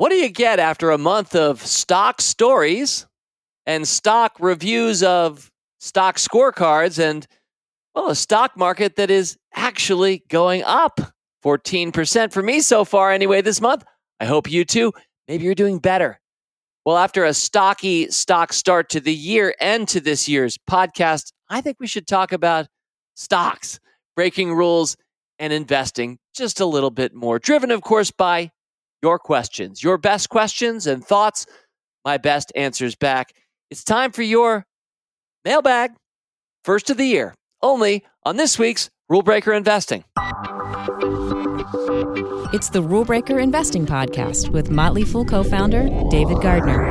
what do you get after a month of stock stories and stock reviews of stock scorecards and, well, a stock market that is actually going up 14% for me so far, anyway, this month? I hope you too. Maybe you're doing better. Well, after a stocky stock start to the year and to this year's podcast, I think we should talk about stocks, breaking rules, and investing just a little bit more. Driven, of course, by your questions, your best questions and thoughts, my best answers back. It's time for your mailbag, first of the year, only on this week's Rule Breaker Investing. It's the Rule Breaker Investing Podcast with Motley Fool co founder David Gardner.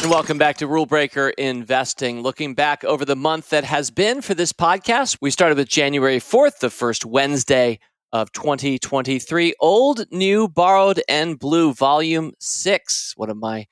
And welcome back to Rule Breaker Investing. Looking back over the month that has been for this podcast, we started with January 4th, the first Wednesday of 2023. Old, New, Borrowed, and Blue, Volume 6. One of my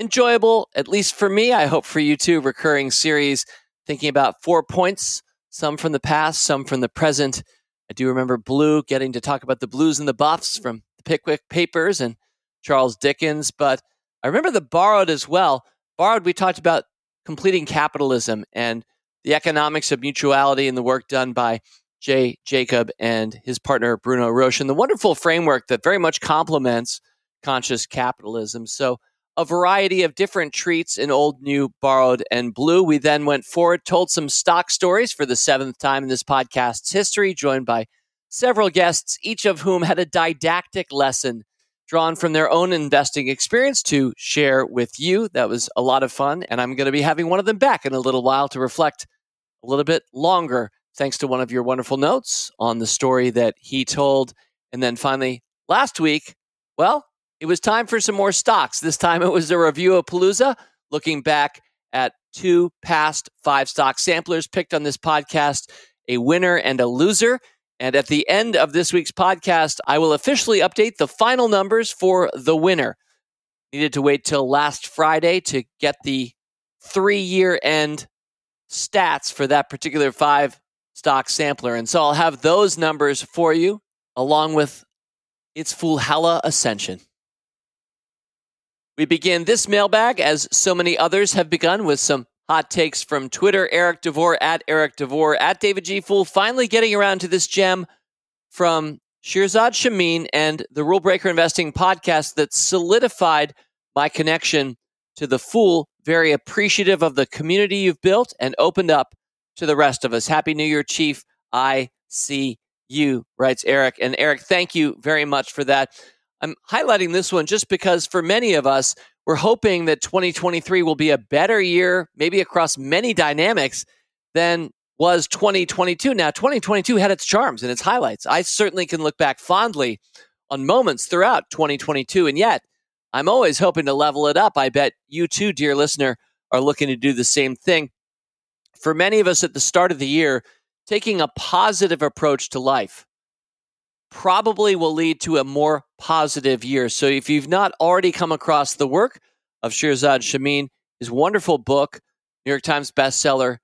enjoyable, at least for me, I hope for you too, recurring series thinking about four points, some from the past, some from the present. I do remember Blue getting to talk about the blues and the buffs from the Pickwick Papers and Charles Dickens, but I remember the Borrowed as well. Borrowed, we talked about completing capitalism and the economics of mutuality and the work done by Jay Jakub and his partner Bruno Roche, and the wonderful framework that very much complements conscious capitalism. So, a variety of different treats in old, new, borrowed, and blue. We then went forward, told some stock stories for the seventh time in this podcast's history, joined by several guests, each of whom had a didactic lesson drawn from their own investing experience to share with you. That was a lot of fun, and I'm going to be having one of them back in a little while to reflect a little bit longer thanks to one of your wonderful notes on the story that he told. And then finally, last week, well, it was time for some more stocks. This time it was a review of Palooza, looking back at two past five stock samplers picked on this podcast, a winner and a loser. And at the end of this week's podcast, I will officially update the final numbers for the winner. Needed to wait till last Friday to get the three year end stats for that particular five stock sampler. And so I'll have those numbers for you along with its Foolhalla Ascension. We begin this mailbag, as so many others have begun, with some hot takes from Twitter. Eric DeVore at Eric DeVore at David G. Fool finally getting around to this gem from Shirzad Chamine and the Rule Breaker Investing podcast that solidified my connection to the Fool. Very appreciative of the community you've built and opened up to the rest of us. Happy New Year, Chief. I see you, writes Eric. And Eric, thank you very much for that. I'm highlighting this one just because for many of us, we're hoping that 2023 will be a better year, maybe across many dynamics than was 2022. Now, 2022 had its charms and its highlights. I certainly can look back fondly on moments throughout 2022. And yet, I'm always hoping to level it up. I bet you too, dear listener, are looking to do the same thing for many of us at the start of the year, taking a positive approach to life probably will lead to a more positive year. So if you've not already come across the work of Shirzad Chamine, his wonderful book, New York Times bestseller,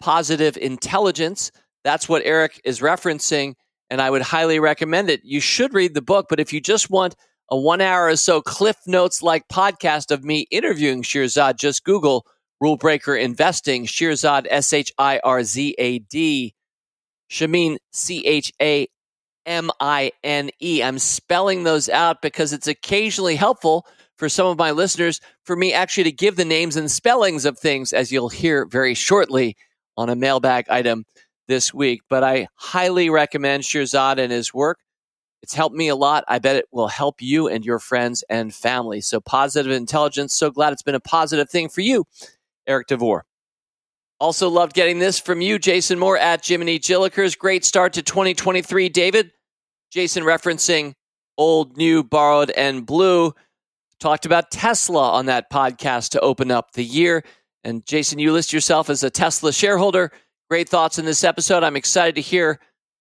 Positive Intelligence, that's what Eric is referencing. And I would highly recommend it. You should read the book, but if you just want a one hour or so Cliff Notes like podcast of me interviewing Shirzad, just Google Rule Breaker Investing, Shirzad, S H I R Z A D, Chamine, C H A M I N E. I'm spelling those out because it's occasionally helpful for some of my listeners for me actually to give the names and spellings of things, as you'll hear very shortly on a mailbag item this week. But I highly recommend Shirzad and his work. It's helped me a lot. I bet it will help you and your friends and family. So, positive intelligence. So glad it's been a positive thing for you Eric DeVore. Also loved getting this from you, Jason Moore at Jiminy Jillikers. Great start to 2023, David. Jason referencing old, new, borrowed, and blue. Talked about Tesla on that podcast to open up the year. And Jason, you list yourself as a Tesla shareholder. Great thoughts in this episode. I'm excited to hear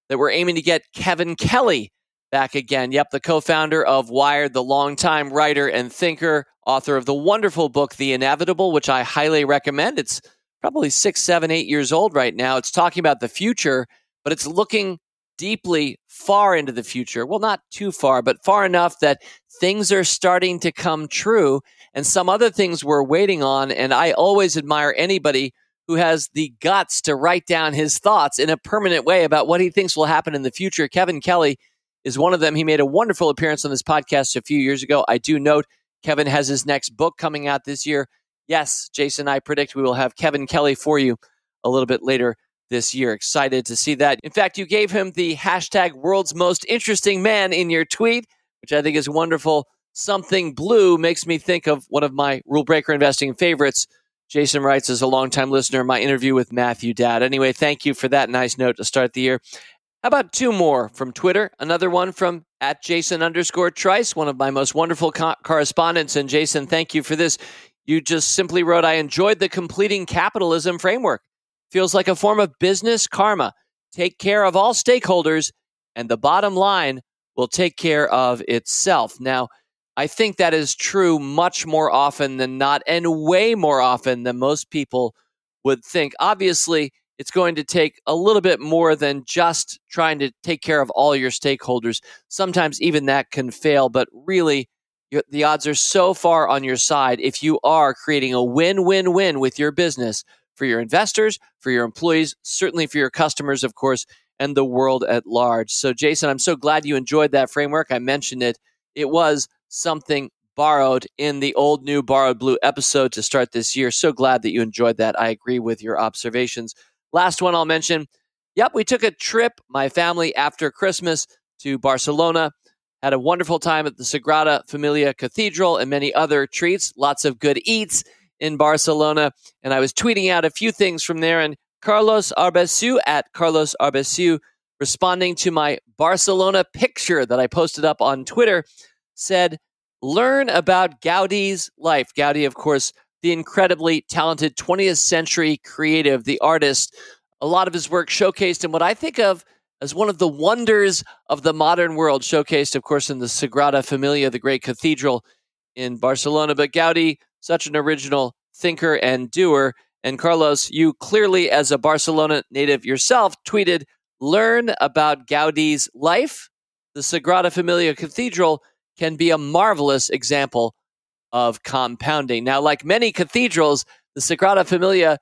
that we're aiming to get Kevin Kelly back again. Yep, the co founder of Wired, the longtime writer and thinker, author of the wonderful book, The Inevitable, which I highly recommend. It's probably six, seven, eight years old right now. It's talking about the future, but it's looking deeply far into the future. Well, not too far, but far enough that things are starting to come true and some other things we're waiting on. And I always admire anybody who has the guts to write down his thoughts in a permanent way about what he thinks will happen in the future. Kevin Kelly is one of them. He made a wonderful appearance on this podcast a few years ago. I do note Kevin has his next book coming out this year. Yes, Jason, I predict we will have Kevin Kelly for you a little bit later this year. Excited to see that. In fact, you gave him the hashtag world's most interesting man in your tweet, which I think is wonderful. Something blue makes me think of one of my rule breaker investing favorites. Jason writes as a longtime listener, my interview with Matthew Dad. Anyway, thank you for that nice note to start the year. How about two more from Twitter? Another one from at Jason underscore Trice, one of my most wonderful co- correspondents. And Jason, thank you for this. You just simply wrote, I enjoyed the completing capitalism framework feels like a form of business karma. Take care of all stakeholders, and the bottom line will take care of itself. Now, I think that is true much more often than not, and way more often than most people would think. Obviously, it's going to take a little bit more than just trying to take care of all your stakeholders. Sometimes even that can fail, but really, the odds are so far on your side if you are creating a win win win with your business for your investors, for your employees, certainly for your customers, of course, and the world at large. So, Jason, I'm so glad you enjoyed that framework. I mentioned it. It was something borrowed in the old new borrowed blue episode to start this year. So glad that you enjoyed that. I agree with your observations. Last one I'll mention. Yep, we took a trip, my family, after Christmas to Barcelona. Had a wonderful time at the Sagrada Familia Cathedral and many other treats. Lots of good eats in Barcelona. And I was tweeting out a few things from there. And Carlos Arbesu at Carlos Arbesu, responding to my Barcelona picture that I posted up on Twitter, said, Learn about Gaudi's life. Gaudi, of course, the incredibly talented 20th century creative, the artist. A lot of his work showcased in what I think of as one of the wonders of the modern world, showcased, of course, in the Sagrada Familia, the great cathedral in Barcelona. But Gaudi such an original thinker and doer. And Carlos, you clearly, as a Barcelona native yourself, tweeted, Learn about Gaudi's life. The Sagrada Familia Cathedral can be a marvelous example of compounding. Now, like many cathedrals, the Sagrada Familia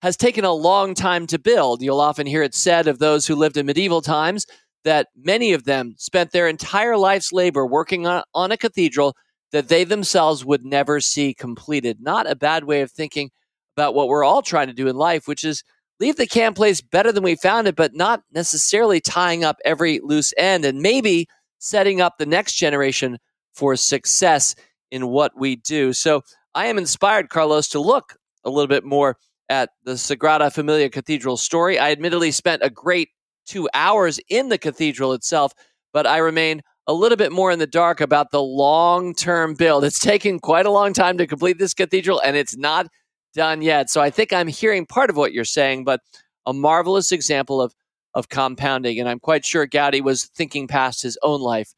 has taken a long time to build. You'll often hear it said of those who lived in medieval times that many of them spent their entire life's labor working on, on a cathedral that they themselves would never see completed. Not a bad way of thinking about what we're all trying to do in life, which is leave the camp place better than we found it, but not necessarily tying up every loose end and maybe setting up the next generation for success in what we do. So I am inspired, Carlos, to look a little bit more at the Sagrada Familia Cathedral story. I admittedly spent a great two hours in the cathedral itself, but I remain a little bit more in the dark about the long term build. It's taken quite a long time to complete this cathedral, and it's not done yet. So I think I'm hearing part of what you're saying, but a marvelous example of, of compounding. And I'm quite sure Gaudi was thinking past his own life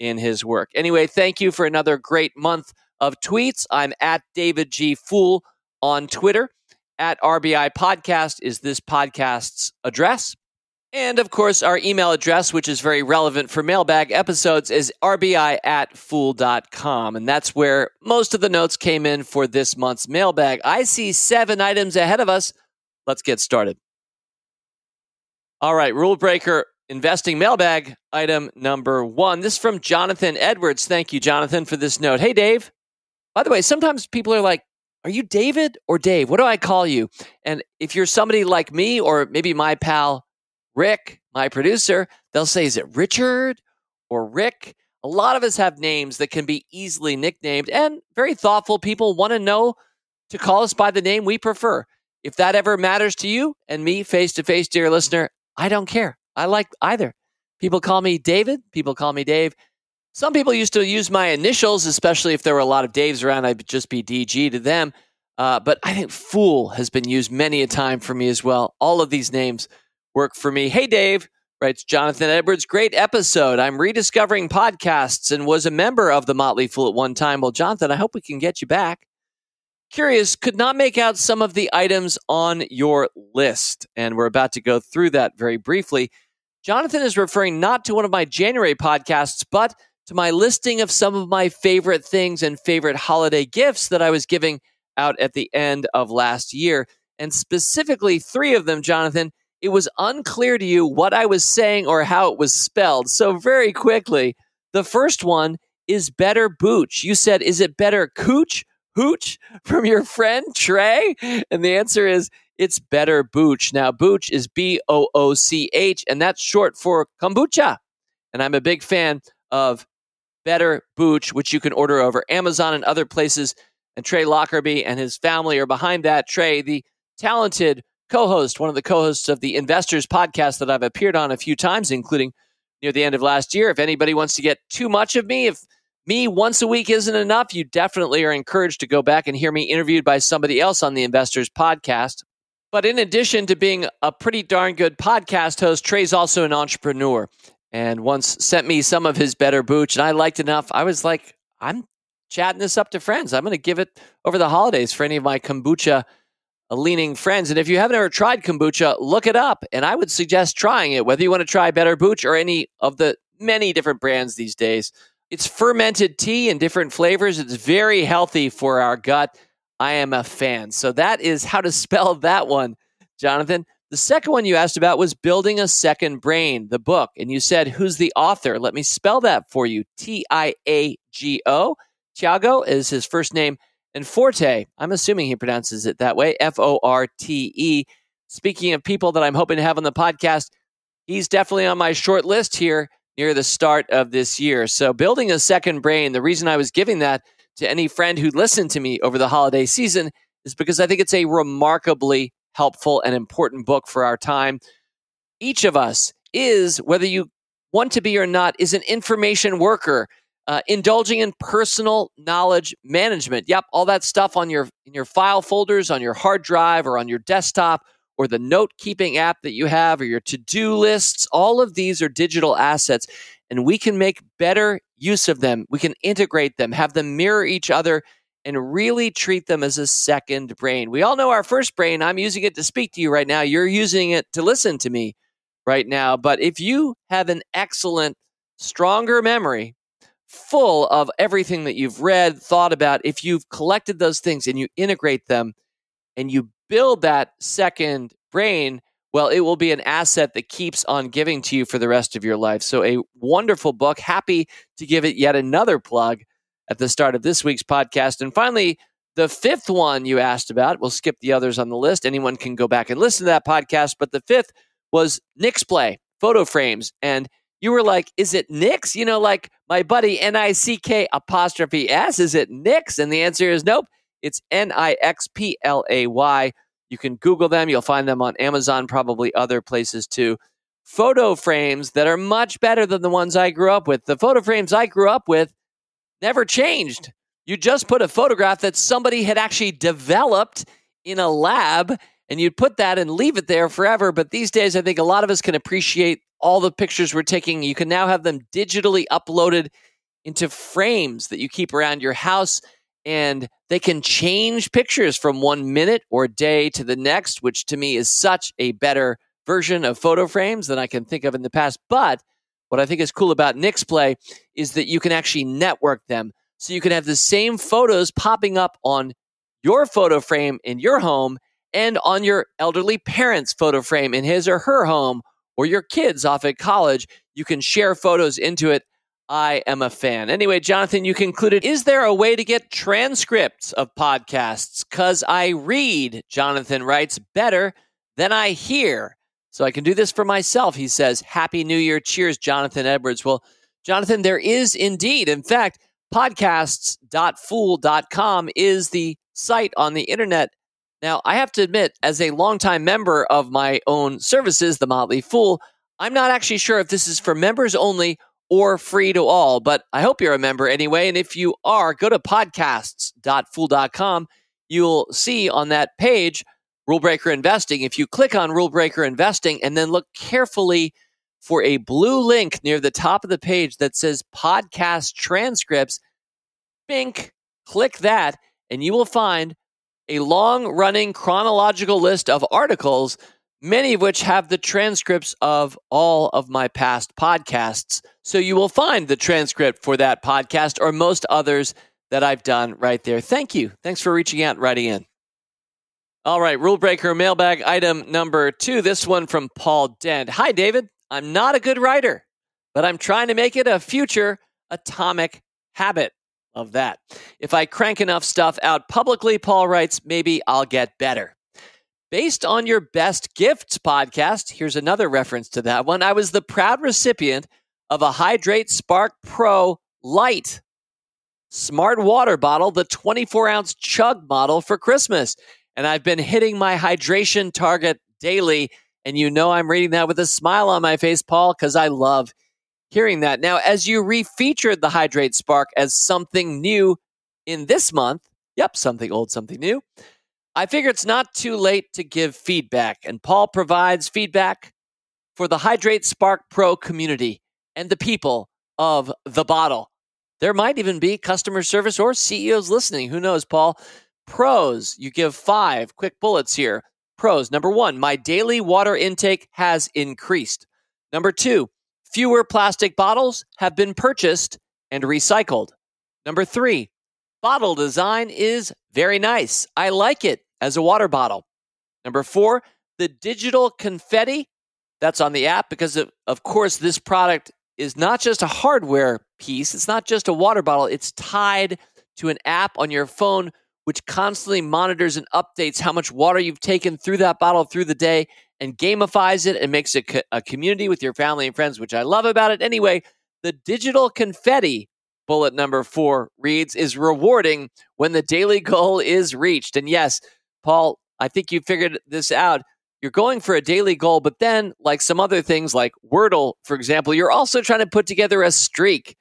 in his work. Anyway, thank you for another great month of tweets. I'm at David G. Fool on Twitter. At RBI Podcast is this podcast's address. And of course, our email address, which is very relevant for mailbag episodes, is rbi at fool.com. And that's where most of the notes came in for this month's mailbag. I see seven items ahead of us. Let's get started. All right, rule breaker investing mailbag item number one. This is from Jonathan Edwards. Thank you, Jonathan, for this note. Hey, Dave. By the way, sometimes people are like, are you David or Dave? What do I call you? And if you're somebody like me or maybe my pal Rick, my producer, they'll say, is it Richard or Rick? A lot of us have names that can be easily nicknamed, and very thoughtful people want to know to call us by the name we prefer. If that ever matters to you and me face to face, dear listener, I don't care. I like either. People call me David, people call me Dave. Some people used to use my initials, especially if there were a lot of Daves around, I'd just be DG to them. Uh, but I think Fool has been used many a time for me as well. All of these names work for me. Hey, Dave, writes Jonathan Edwards. Great episode. I'm rediscovering podcasts and was a member of the Motley Fool at one time. Well, Jonathan, I hope we can get you back. Curious, could not make out some of the items on your list. And we're about to go through that very briefly. Jonathan is referring not to one of my January podcasts, but to my listing of some of my favorite things and favorite holiday gifts that I was giving out at the end of last year. And specifically, three of them, Jonathan, it was unclear to you what I was saying or how it was spelled. So, very quickly, the first one is better booch. You said, is it better cooch, hooch from your friend Trey? And the answer is, it's better booch. Now, booch is B O O C H, and that's short for kombucha. And I'm a big fan of better booch, which you can order over Amazon and other places. And Trey Lockerbie and his family are behind that. Trey, the talented co host, one of the co hosts of the Investors podcast that I've appeared on a few times, including near the end of last year. If anybody wants to get too much of me, if me once a week isn't enough, you definitely are encouraged to go back and hear me interviewed by somebody else on the Investors podcast. But in addition to being a pretty darn good podcast host, Trey's also an entrepreneur and once sent me some of his better booch, and I liked enough. I was like, I'm chatting this up to friends. I'm going to give it over the holidays for any of my kombucha leaning friends. And if you haven't ever tried kombucha, look it up. And I would suggest trying it, whether you want to try Better Booch or any of the many different brands these days. It's fermented tea in different flavors. It's very healthy for our gut. I am a fan. So that is how to spell that one, Jonathan. The second one you asked about was Building a Second Brain, the book. And you said, Who's the author? Let me spell that for you T I A G O. Tiago is his first name. And Forte, I'm assuming he pronounces it that way, F O R T E. Speaking of people that I'm hoping to have on the podcast, he's definitely on my short list here near the start of this year. So, building a second brain, the reason I was giving that to any friend who listened to me over the holiday season is because I think it's a remarkably helpful and important book for our time. Each of us is, whether you want to be or not, is an information worker uh, indulging in personal knowledge management. Yep, all that stuff on your in your file folders, on your hard drive, or on your desktop, or the note keeping app that you have, or your to do lists. All of these are digital assets, and we can make better use of them. We can integrate them, have them mirror each other, and really treat them as a second brain. We all know our first brain. I'm using it to speak to you right now. You're using it to listen to me right now. But if you have an excellent, stronger memory, full of everything that you've read, thought about, if you've collected those things and you integrate them and you build that second brain, well, it will be an asset that keeps on giving to you for the rest of your life. So, a wonderful book. Happy to give it yet another plug at the start of this week's podcast. And finally, the fifth one you asked about, we'll skip the others on the list. Anyone can go back and listen to that podcast. But the fifth was Nick's Play, photo frames. And you were like, is it Nick's? You know, like my buddy N I C K apostrophe S. Is it Nick's? And the answer is nope. It's N I X P L A Y. You can Google them. You'll find them on Amazon, probably other places too. Photo frames that are much better than the ones I grew up with. The photo frames I grew up with never changed. You just put a photograph that somebody had actually developed in a lab and you'd put that and leave it there forever. But these days, I think a lot of us can appreciate all the pictures we're taking. You can now have them digitally uploaded into frames that you keep around your house, and they can change pictures from one minute or day to the next, which to me is such a better version of photo frames than I can think of in the past. But what I think is cool about Nixplay is that you can actually network them. So you can have the same photos popping up on your photo frame in your home and on your elderly parent's photo frame in his or her home or your kids off at college. You can share photos into it. I am a fan. Anyway, Jonathan, you concluded Is there a way to get transcripts of podcasts? Because I read, Jonathan writes, better than I hear. So I can do this for myself, he says. Happy New Year. Cheers, Jonathan Edwards. Well, Jonathan, there is indeed, in fact, podcasts.fool.com is the site on the internet. Now, I have to admit, as a longtime member of my own services, The Motley Fool, I'm not actually sure if this is for members only or free to all, but I hope you're a member anyway. And if you are, go to podcasts.fool.com. You'll see on that page Rule Breaker Investing. If you click on Rule Breaker Investing and then look carefully for a blue link near the top of the page that says podcast transcripts, bink, click that, and you will find a long running chronological list of articles many of which have the transcripts of all of my past podcasts. So you will find the transcript for that podcast or most others that I've done right there. Thank you. Thanks for reaching out writing in. All right, rule breaker mailbag item number two. This one from Paul Dent. Hi, David. I'm not a good writer, but I'm trying to make it a future atomic habit of that. If I crank enough stuff out publicly, Paul writes, maybe I'll get better. Based on your best gifts podcast, here's another reference to that one. I was the proud recipient of a HidrateSpark Pro Light smart water bottle, the 24 ounce chug model for Christmas. And I've been hitting my hydration target daily. And you know, I'm reading that with a smile on my face, Paul, because I love hearing that. Now, as you refeatured the HidrateSpark as something new in this month, yep, something old, something new, I figure it's not too late to give feedback. And Paul provides feedback for the HidrateSpark Pro community and the people of the bottle. There might even be customer service or CEOs listening. Who knows, Paul? Pros, you give five quick bullets here. Pros, number one, my daily water intake has increased. Number two, fewer plastic bottles have been purchased and recycled. Number three, bottle design is very nice. I like it as a water bottle. Number four, the digital confetti that's on the app because, of, of course, this product is not just a hardware piece, it's not just a water bottle, it's tied to an app on your phone which constantly monitors and updates how much water you've taken through that bottle through the day and gamifies it and makes it a community with your family and friends, which I love about it. Anyway, the digital confetti bullet number four reads is rewarding when the daily goal is reached. And yes, Paul, I think you figured this out you're going for a daily goal, but then, like some other things like Wordle, for example, you're also trying to put together a streak.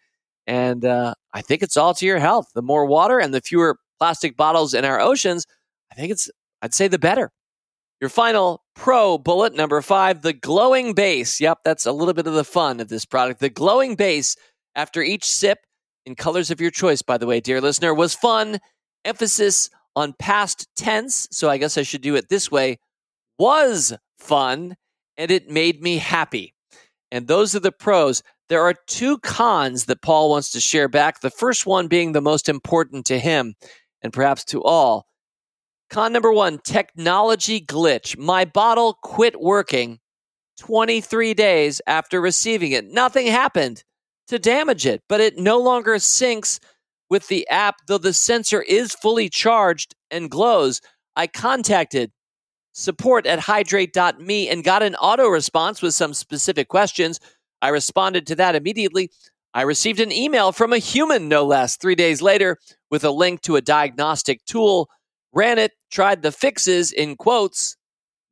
And uh, I think it's all to your health. The more water and the fewer plastic bottles in our oceans, I think it's, I'd say the better. Your final pro bullet, number five, the glowing base. Yep, that's a little bit of the fun of this product. The glowing base after each sip in colors of your choice, by the way, dear listener, was fun. Emphasis on past tense. So I guess I should do it this way was fun and it made me happy. And those are the pros. There are two cons that Paul wants to share back. The first one being the most important to him and perhaps to all. Con number one technology glitch. My bottle quit working 23 days after receiving it. Nothing happened to damage it, but it no longer syncs with the app, though the sensor is fully charged and glows. I contacted support at hydrate.me and got an auto response with some specific questions. I responded to that immediately. I received an email from a human, no less, three days later with a link to a diagnostic tool. Ran it, tried the fixes in quotes,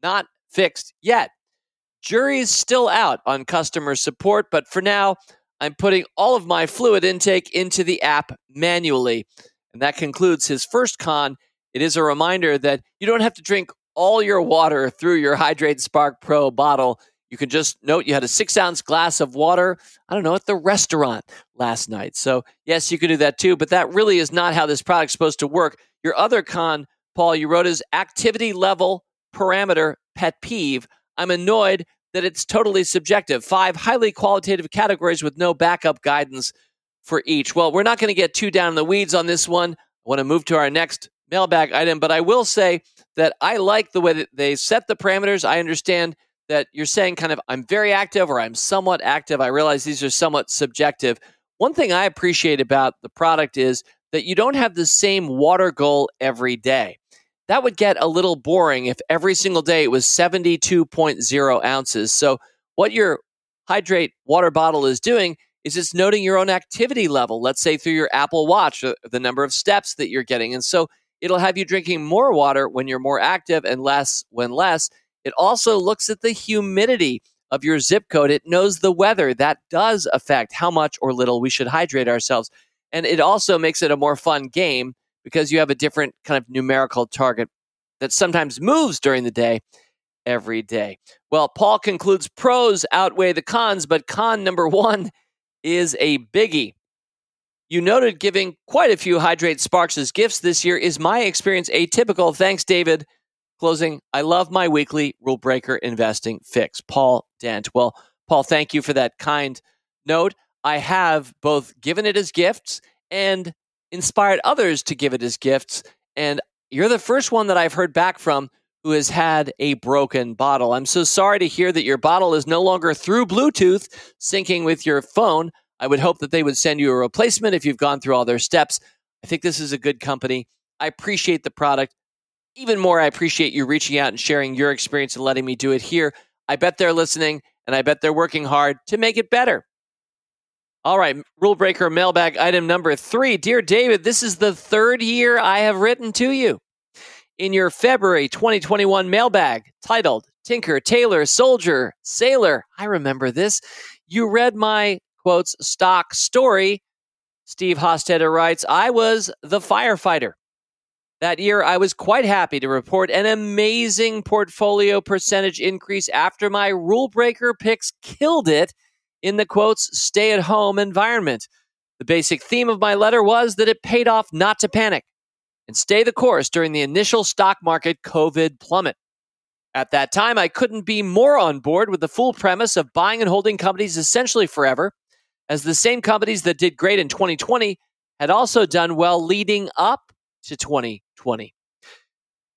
not fixed yet. Jury's still out on customer support, but for now, I'm putting all of my fluid intake into the app manually. And that concludes his first con. It is a reminder that you don't have to drink all your water through your HidrateSpark Pro bottle. You can just note you had a six ounce glass of water, I don't know, at the restaurant last night. So, yes, you can do that too, but that really is not how this product's supposed to work. Your other con, Paul, you wrote is activity level parameter pet peeve. I'm annoyed that it's totally subjective. Five highly qualitative categories with no backup guidance for each. Well, we're not going to get too down in the weeds on this one. I want to move to our next mailbag item, but I will say that I like the way that they set the parameters. I understand that you're saying kind of I'm very active or I'm somewhat active. I realize these are somewhat subjective. One thing I appreciate about the product is that you don't have the same water goal every day. That would get a little boring if every single day it was 72.0 ounces. So, what your hydrate water bottle is doing is it's noting your own activity level, let's say through your Apple Watch, uh, the number of steps that you're getting. And so It'll have you drinking more water when you're more active and less when less. It also looks at the humidity of your zip code. It knows the weather. That does affect how much or little we should hydrate ourselves. And it also makes it a more fun game because you have a different kind of numerical target that sometimes moves during the day every day. Well, Paul concludes pros outweigh the cons, but con number one is a biggie. You noted giving quite a few HidrateSparks as gifts this year. Is my experience atypical? Thanks, David. Closing, I love my weekly rule breaker investing fix. Paul Dent. Well, Paul, thank you for that kind note. I have both given it as gifts and inspired others to give it as gifts. And you're the first one that I've heard back from who has had a broken bottle. I'm so sorry to hear that your bottle is no longer through Bluetooth syncing with your phone. I would hope that they would send you a replacement if you've gone through all their steps. I think this is a good company. I appreciate the product. Even more, I appreciate you reaching out and sharing your experience and letting me do it here. I bet they're listening and I bet they're working hard to make it better. All right, rule breaker mailbag item number three. Dear David, this is the third year I have written to you. In your February 2021 mailbag titled Tinker, Tailor, Soldier, Sailor, I remember this. You read my quotes stock story. Steve Hostetter writes, I was the firefighter. That year, I was quite happy to report an amazing portfolio percentage increase after my rule breaker picks killed it in the quotes stay at home environment. The basic theme of my letter was that it paid off not to panic and stay the course during the initial stock market COVID plummet. At that time, I couldn't be more on board with the full premise of buying and holding companies essentially forever, as the same companies that did great in 2020 had also done well leading up to 2020.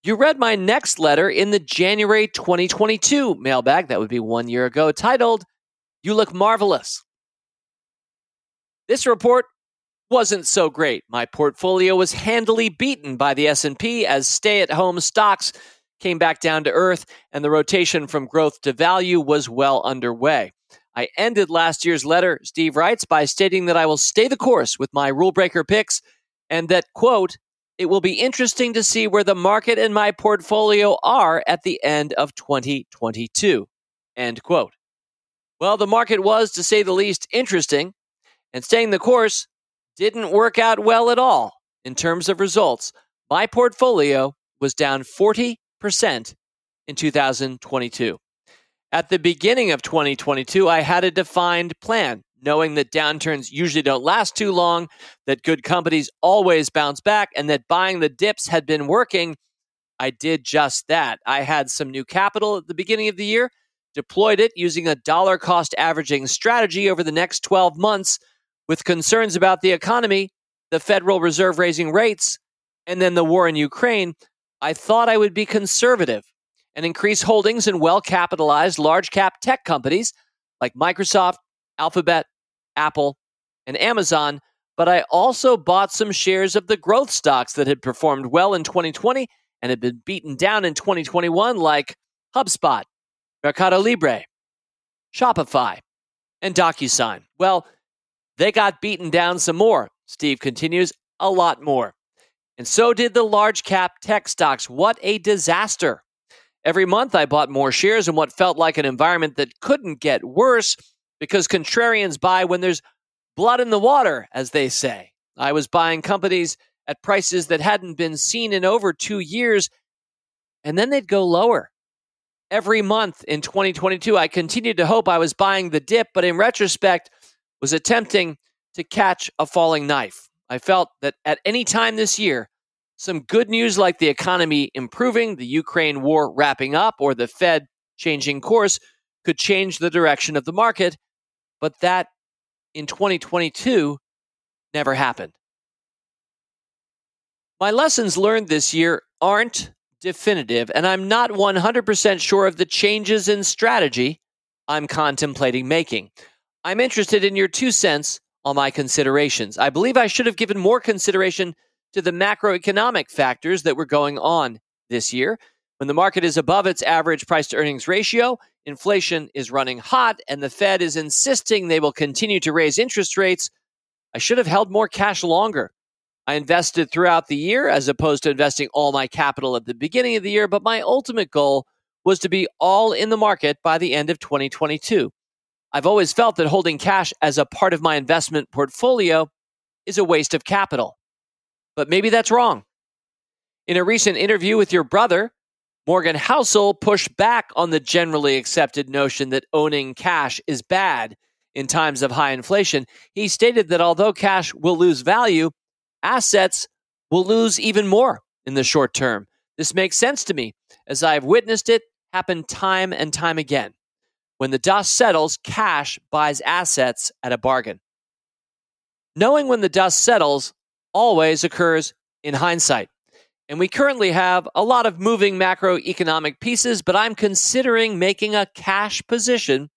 You read my next letter in the January 2022 mailbag, that would be one year ago, titled you look marvelous. This report wasn't so great. My portfolio was handily beaten by the S&P as stay-at-home stocks came back down to earth and the rotation from growth to value was well underway. I ended last year's letter, Steve writes, by stating that I will stay the course with my rule breaker picks and that, quote, it will be interesting to see where the market and my portfolio are at the end of 2022, end quote. Well, the market was, to say the least, interesting, and staying the course didn't work out well at all in terms of results. My portfolio was down 40% in 2022. At the beginning of 2022, I had a defined plan, knowing that downturns usually don't last too long, that good companies always bounce back, and that buying the dips had been working. I did just that. I had some new capital at the beginning of the year deployed it using a dollar cost averaging strategy over the next 12 months with concerns about the economy, the Federal Reserve raising rates, and then the war in Ukraine, I thought I would be conservative and increase holdings in well capitalized large cap tech companies like Microsoft, Alphabet, Apple, and Amazon. But I also bought some shares of the growth stocks that had performed well in 2020 and had been beaten down in 2021, like HubSpot, Mercado Libre, Shopify, and DocuSign. Well, they got beaten down some more. Steve continues, a lot more. And so did the large cap tech stocks. What a disaster. Every month I bought more shares in what felt like an environment that couldn't get worse because contrarians buy when there's blood in the water, as they say. I was buying companies at prices that hadn't been seen in over two years, and then they'd go lower every month in 2022. I continued to hope I was buying the dip, but in retrospect, was attempting to catch a falling knife. I felt that at any time this year, some good news like the economy improving, the Ukraine war wrapping up, or the Fed changing course could change the direction of the market. But that in 2022 never happened. My lessons learned this year aren't definitive, and I'm not 100% sure of the changes in strategy I'm contemplating making. I'm interested in your two cents on my considerations. I believe I should have given more consideration to the macroeconomic factors that were going on this year. When the market is above its average price to earnings ratio, inflation is running hot, and the Fed is insisting they will continue to raise interest rates. I should have held more cash longer. I invested throughout the year as opposed to investing all my capital at the beginning of the year, but my ultimate goal was to be all in the market by the end of 2022. I've always felt that holding cash as a part of my investment portfolio is a waste of capital. But maybe that's wrong. In a recent interview with your brother, Morgan Housel pushed back on the generally accepted notion that owning cash is bad in times of high inflation. He stated that although cash will lose value, assets will lose even more in the short term. This makes sense to me, as I've witnessed it happen time and time again. When the dust settles, cash buys assets at a bargain. Knowing when the dust settles always occurs in hindsight. And we currently have a lot of moving macroeconomic pieces, but I'm considering making a cash position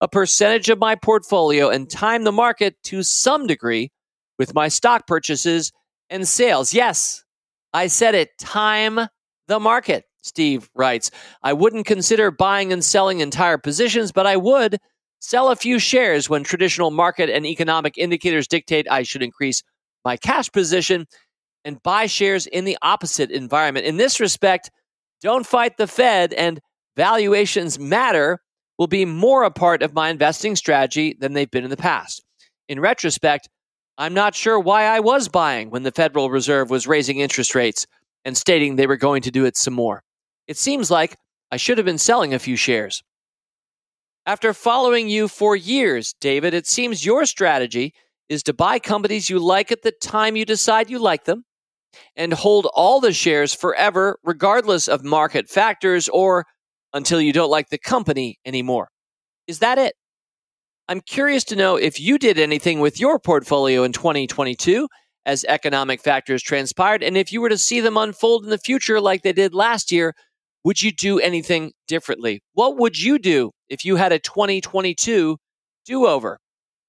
a percentage of my portfolio and time the market to some degree with my stock purchases and sales. Yes, I said it, time the market. Steve writes, I wouldn't consider buying and selling entire positions, but I would sell a few shares when traditional market and economic indicators dictate I should increase my cash position and buy shares in the opposite environment. In this respect, don't fight the Fed and valuations matter will be more a part of my investing strategy than they've been in the past. In retrospect, I'm not sure why I was buying when the Federal Reserve was raising interest rates and stating they were going to do it some more. It seems like I should have been selling a few shares. After following you for years, David, it seems your strategy is to buy companies you like at the time you decide you like them and hold all the shares forever, regardless of market factors or until you don't like the company anymore. Is that it? I'm curious to know if you did anything with your portfolio in 2022 as economic factors transpired, and if you were to see them unfold in the future like they did last year, would you do anything differently? What would you do if you had a 2022 do over?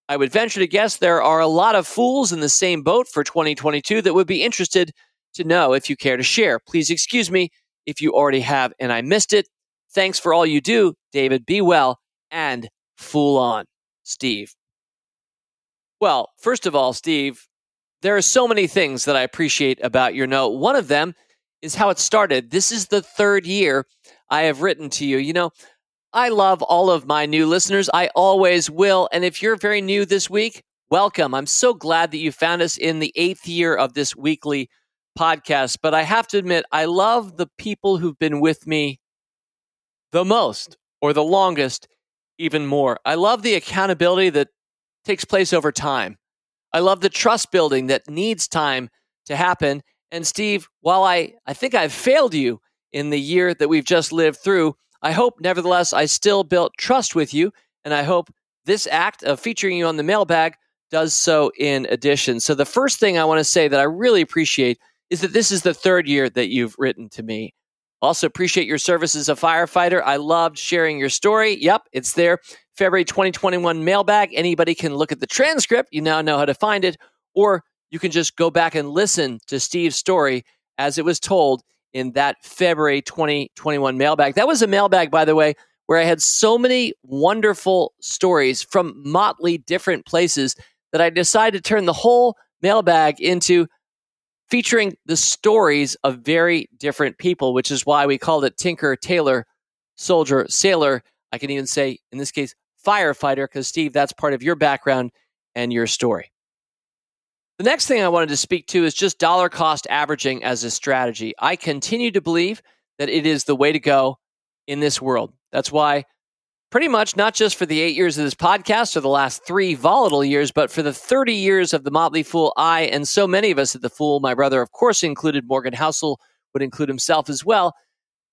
I would venture to guess there are a lot of fools in the same boat for 2022 that would be interested to know if you care to share. Please excuse me if you already have and I missed it. Thanks for all you do, David. Be well and fool on, Steve. Well, first of all, Steve, there are so many things that I appreciate about your note. One of them is how it started. This is the third year I have written to you. You know, I love all of my new listeners. I always will. And if you're very new this week, welcome. I'm so glad that you found us in the eighth year of this weekly podcast. But I have to admit, I love the people who've been with me the most or the longest even more. I love the accountability that takes place over time. I love the trust building that needs time to happen. And Steve, while I, I think I've failed you in the year that we've just lived through, I hope nevertheless I still built trust with you. And I hope this act of featuring you on the mailbag does so in addition. So the first thing I want to say that I really appreciate is that this is the third year that you've written to me. Also, appreciate your service as a firefighter. I loved sharing your story. Yep, it's there. February 2021 mailbag. Anybody can look at the transcript. You now know how to find it. Or you can just go back and listen to Steve's story as it was told in that February 2021 mailbag. That was a mailbag, by the way, where I had so many wonderful stories from motley different places that I decided to turn the whole mailbag into featuring the stories of very different people, which is why we called it Tinker, Tailor, Soldier, Sailor. I can even say, in this case, firefighter, because Steve, that's part of your background and your story. The next thing I wanted to speak to is just dollar cost averaging as a strategy. I continue to believe that it is the way to go in this world. That's why pretty much not just for the eight years of this podcast or the last three volatile years, but for the 30 years of the Motley Fool, I and so many of us at the Fool, my brother, of course, included Morgan Housel, would include himself as well,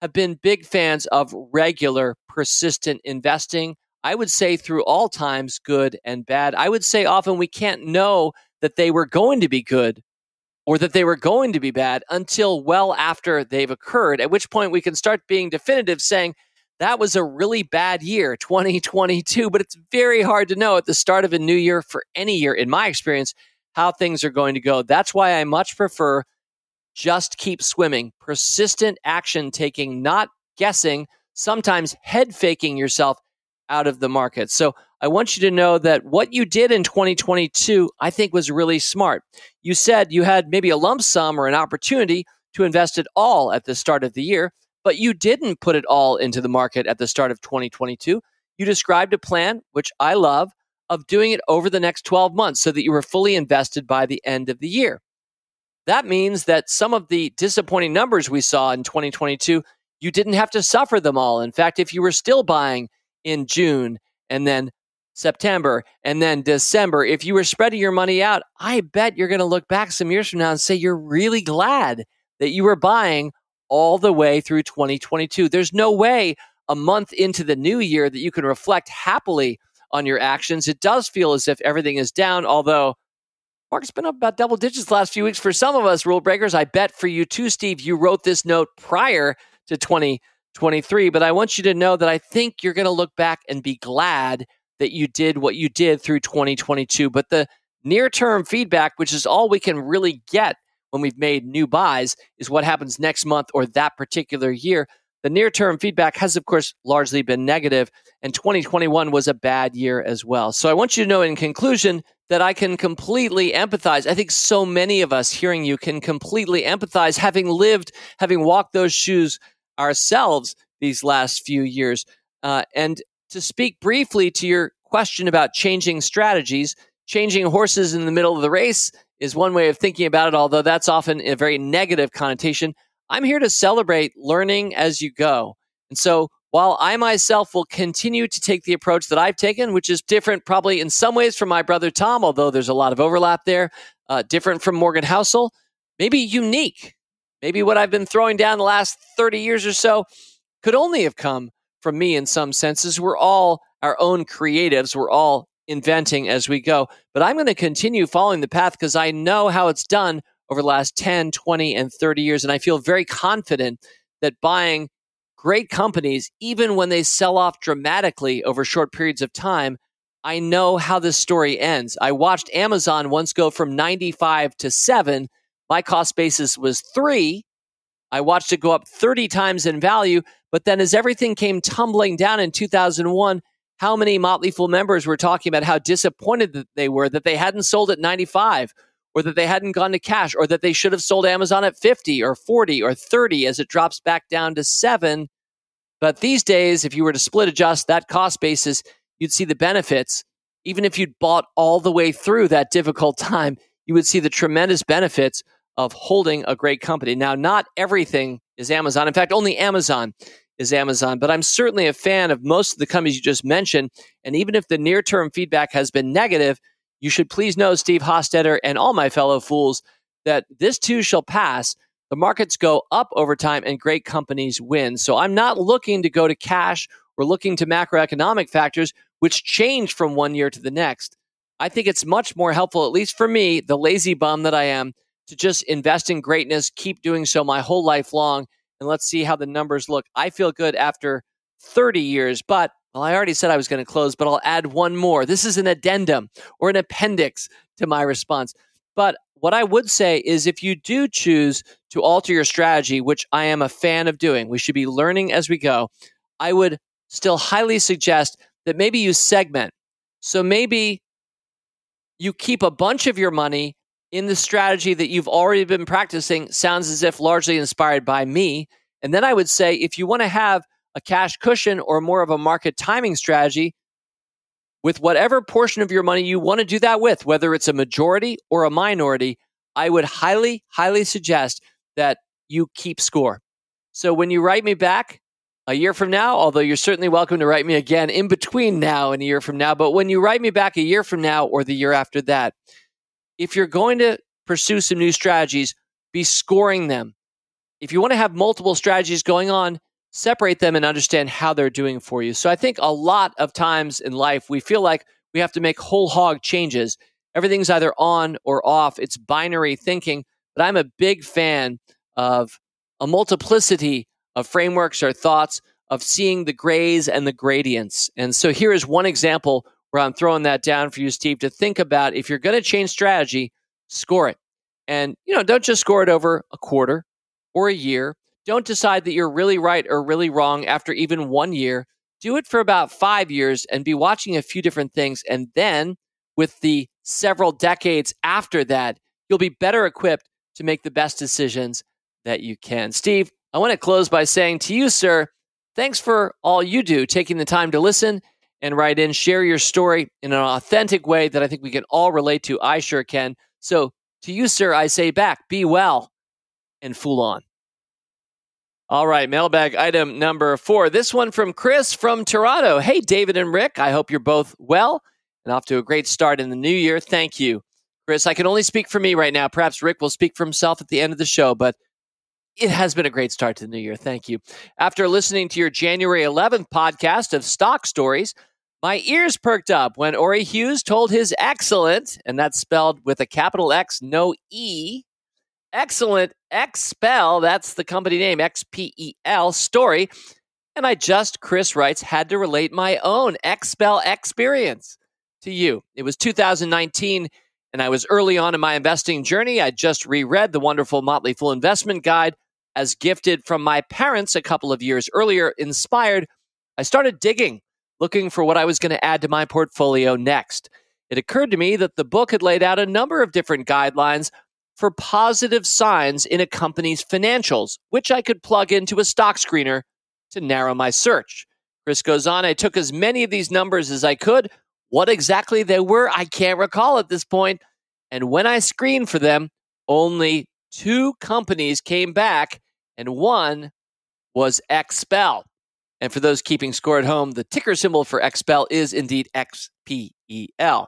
have been big fans of regular, persistent investing. I would say through all times, good and bad. I would say often we can't know that they were going to be good or that they were going to be bad until well after they've occurred, at which point we can start being definitive saying, that was a really bad year, 2022. But it's very hard to know at the start of a new year for any year, in my experience, how things are going to go. That's why I much prefer just keep swimming, persistent action taking, not guessing, sometimes head faking yourself out of the market. So I want you to know that what you did in 2022, I think was really smart. You said you had maybe a lump sum or an opportunity to invest it all at the start of the year but you didn't put it all into the market at the start of 2022. You described a plan, which I love, of doing it over the next 12 months so that you were fully invested by the end of the year. That means that some of the disappointing numbers we saw in 2022, you didn't have to suffer them all. In fact, if you were still buying in June and then September and then December, if you were spreading your money out, I bet you're going to look back some years from now and say you're really glad that you were buying all the way through 2022. There's no way a month into the new year that you can reflect happily on your actions. It does feel as if everything is down, although market's been up about double digits last few weeks for some of us rule breakers. I bet for you too, Steve. You wrote this note prior to 2023, but I want you to know that I think you're going to look back and be glad that you did what you did through 2022. But the near term feedback, which is all we can really get when we've made new buys, is what happens next month or that particular year. The near term feedback has, of course, largely been negative, and 2021 was a bad year as well. So I want you to know in conclusion that I can completely empathize. I think so many of us hearing you can completely empathize, having lived, having walked those shoes ourselves these last few years. Uh, and to speak briefly to your question about changing strategies, changing horses in the middle of the race is one way of thinking about it, although that's often a very negative connotation. I'm here to celebrate learning as you go. And so while I myself will continue to take the approach that I've taken, which is different probably in some ways from my brother Tom, although there's a lot of overlap there, uh, different from Morgan Housel, maybe unique. Maybe what I've been throwing down the last 30 years or so could only have come from me in some senses. We're all our own creatives. We're all inventing as we go. But I'm going to continue following the path because I know how it's done over the last 10, 20, and 30 years. And I feel very confident that buying great companies, even when they sell off dramatically over short periods of time, I know how this story ends. I watched Amazon once go from 95 to 7. My cost basis was 3. I watched it go up 30 times in value, but then as everything came tumbling down in 2001, how many Motley Fool members were talking about how disappointed that they were that they hadn't sold at 95 or that they hadn't gone to cash, or that they should have sold Amazon at 50 or 40 or 30 as it drops back down to seven. But these days, if you were to split adjust that cost basis, you'd see the benefits. Even if you'd bought all the way through that difficult time, you would see the tremendous benefits of holding a great company. Now, not everything is Amazon. In fact, only Amazon is Amazon, but I'm certainly a fan of most of the companies you just mentioned. And even if the near term feedback has been negative, you should please know, Steve Hostetter and all my fellow fools, that this too shall pass. The markets go up over time and great companies win. So I'm not looking to go to cash or looking to macroeconomic factors, which change from one year to the next. I think it's much more helpful, at least for me, the lazy bum that I am, to just invest in greatness, keep doing so my whole life long, and let's see how the numbers look. I feel good after 30 years, but well, I already said I was going to close, but I'll add one more. This is an addendum or an appendix to my response. But what I would say is if you do choose to alter your strategy, which I am a fan of doing, we should be learning as we go. I would still highly suggest that maybe you segment. So maybe you keep a bunch of your money in the strategy that you've already been practicing, sounds as if largely inspired by me. And then I would say if you want to have a cash cushion or more of a market timing strategy with whatever portion of your money you want to do that with, whether it's a majority or a minority, I would highly, highly suggest that you keep score. So when you write me back a year from now, although you're certainly welcome to write me again in between now and a year from now, but when you write me back a year from now or the year after that, if you're going to pursue some new strategies, be scoring them. If you want to have multiple strategies going on, separate them and understand how they're doing for you. So I think a lot of times in life, we feel like we have to make whole hog changes. Everything's either on or off. It's binary thinking. But I'm a big fan of a multiplicity of frameworks or thoughts of seeing the grays and the gradients. And so here is one example where I'm throwing that down for you, Steve, to think about if you're going to change strategy, score it. And, you know, don't just score it over a quarter or a year don't decide that you're really right or really wrong after even one year. Do it for about five years and be watching a few different things. And then, with the several decades after that, you'll be better equipped to make the best decisions that you can. Steve, I want to close by saying to you, sir, thanks for all you do, taking the time to listen and write in, share your story in an authentic way that I think we can all relate to. I sure can. So, to you, sir, I say back, be well and fool on. All right, mailbag item number four. This one from Chris from Toronto. Hey, David and Rick. I hope you're both well and off to a great start in the new year. Thank you, Chris. I can only speak for me right now. Perhaps Rick will speak for himself at the end of the show, but It has been a great start to the new year. Thank you. After listening to your January 11th podcast of stock stories, my ears perked up when Auri Hughes told his excellent, and that's spelled with a capital X, no E, excellent XPEL, that's the company name, X P E L story. And I just, Chris writes, had to relate my own XPEL experience to you. It was 2019, and I was early on in my investing journey. I just reread the wonderful Motley Fool Investment Guide as gifted from my parents a couple of years earlier. Inspired, I started digging, looking for what I was going to add to my portfolio next. It occurred to me that the book had laid out a number of different guidelines for positive signs in a company's financials, which I could plug into a stock screener to narrow my search. Chris goes on, I took as many of these numbers as I could. What exactly they were, I can't recall at this point. And when I screened for them, only two companies came back, and one was XPEL. And for those keeping score at home, the ticker symbol for XPEL is indeed XPEL.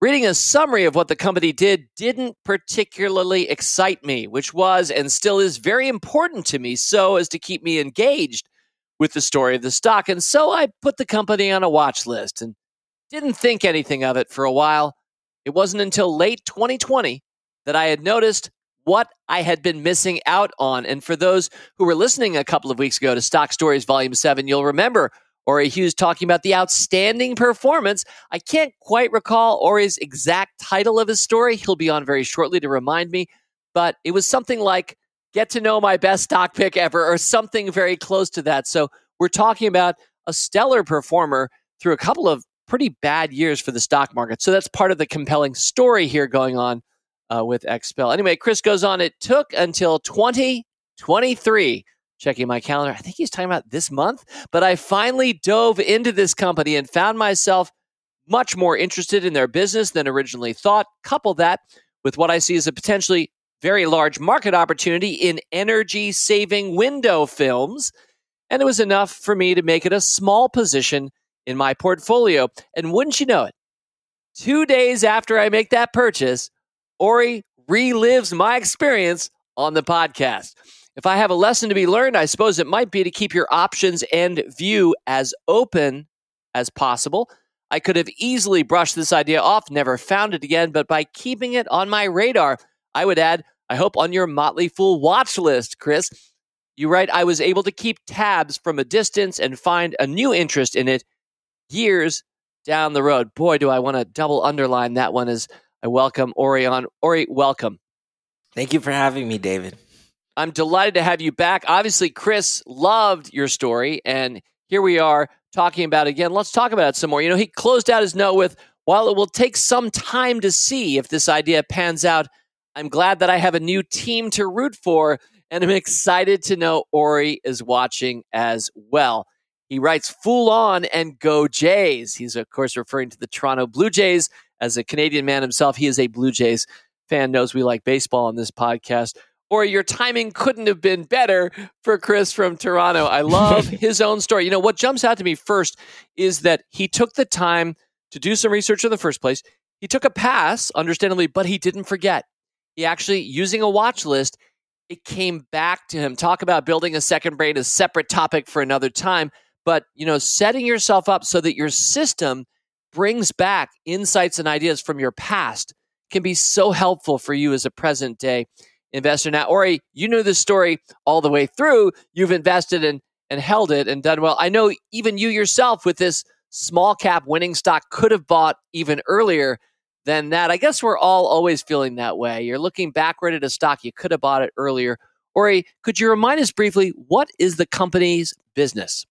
Reading a summary of what the company did didn't particularly excite me, which was and still is very important to me so as to keep me engaged with the story of the stock. And so I put the company on a watch list and didn't think anything of it for a while. It wasn't until late 2020 that I had noticed what I had been missing out on. And for those who were listening a couple of weeks ago to Stock Stories Volume 7, you'll remember Auri Hughes talking about the outstanding performance. I can't quite recall Auri's exact title of his story. He'll be on very shortly to remind me, but it was something like Get to Know My Best Stock Pick Ever or something very close to that. So we're talking about a stellar performer through a couple of pretty bad years for the stock market. So that's part of the compelling story here going on uh, with XPEL. Anyway, Chris goes on. It took until 2023. Checking my calendar, I think he's talking about this month, but I finally dove into this company and found myself much more interested in their business than originally thought. Couple that with what I see as a potentially very large market opportunity in energy saving window films. And it was enough for me to make it a small position in my portfolio. And wouldn't you know it, two days after I make that purchase, Auri relives my experience on the podcast. If I have a lesson to be learned, I suppose it might be to keep your options and view as open as possible. I could have easily brushed this idea off, never found it again, but by keeping it on my radar, I would add, I hope on your Motley Fool watch list, Chris. You write, I was able to keep tabs from a distance and find a new interest in it years down the road. Boy, do I want to double underline that one as I welcome Auri on. Auri, welcome. Thank you for having me, David. I'm delighted to have you back. Obviously, Chris loved your story, and here we are talking about it again. Let's talk about it some more. You know, he closed out his note with, while it will take some time to see if this idea pans out, I'm glad that I have a new team to root for, and I'm excited to know Auri is watching as well. He writes full on and go Jays. He's, of course, referring to the Toronto Blue Jays. As a Canadian man himself, he is a Blue Jays fan, knows we like baseball on this podcast. Or your timing couldn't have been better for Chris from Toronto. I love his own story. You know, what jumps out to me first is that he took the time to do some research in the first place. He took a pass, understandably, but he didn't forget. He actually, using a watch list, it came back to him. Talk about building a second brain, a separate topic for another time but you know setting yourself up so that your system brings back insights and ideas from your past can be so helpful for you as a present day investor. Now Auri you knew this story all the way through. You've invested and and held it and done well. I know even you yourself with this small cap winning stock could have bought even earlier than that. I guess we're all always feeling that way. You're looking backward at a stock you could have bought it earlier. Auri could you remind us briefly what is the company's business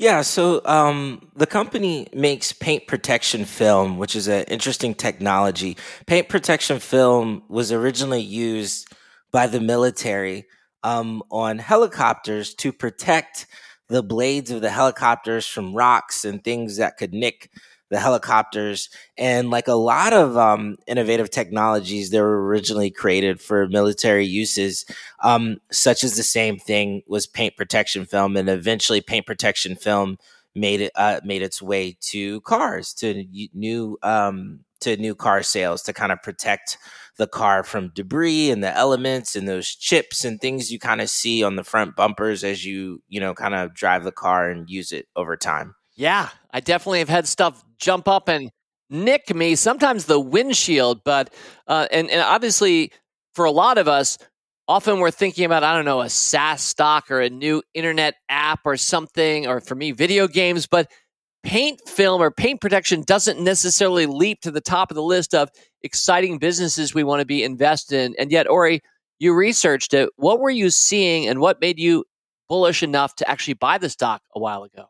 yeah, so um, the company makes paint protection film, which is an interesting technology. Paint protection film was originally used by the military um, on helicopters to protect the blades of the helicopters from rocks and things that could nick the helicopters, and like a lot of um, innovative technologies that were originally created for military uses, um, such as the same thing was paint protection film, and eventually paint protection film made it uh, made its way to cars, to new um, to new car sales to kind of protect the car from debris and the elements and those chips and things you kind of see on the front bumpers as you you know kind of drive the car and use it over time. Yeah i definitely have had stuff jump up and nick me sometimes the windshield but uh, and, and obviously for a lot of us often we're thinking about i don't know a saas stock or a new internet app or something or for me video games but paint film or paint protection doesn't necessarily leap to the top of the list of exciting businesses we want to be invested in. And yet, Auri, you researched it. What were you seeing and what made you bullish enough to actually buy the stock a while ago?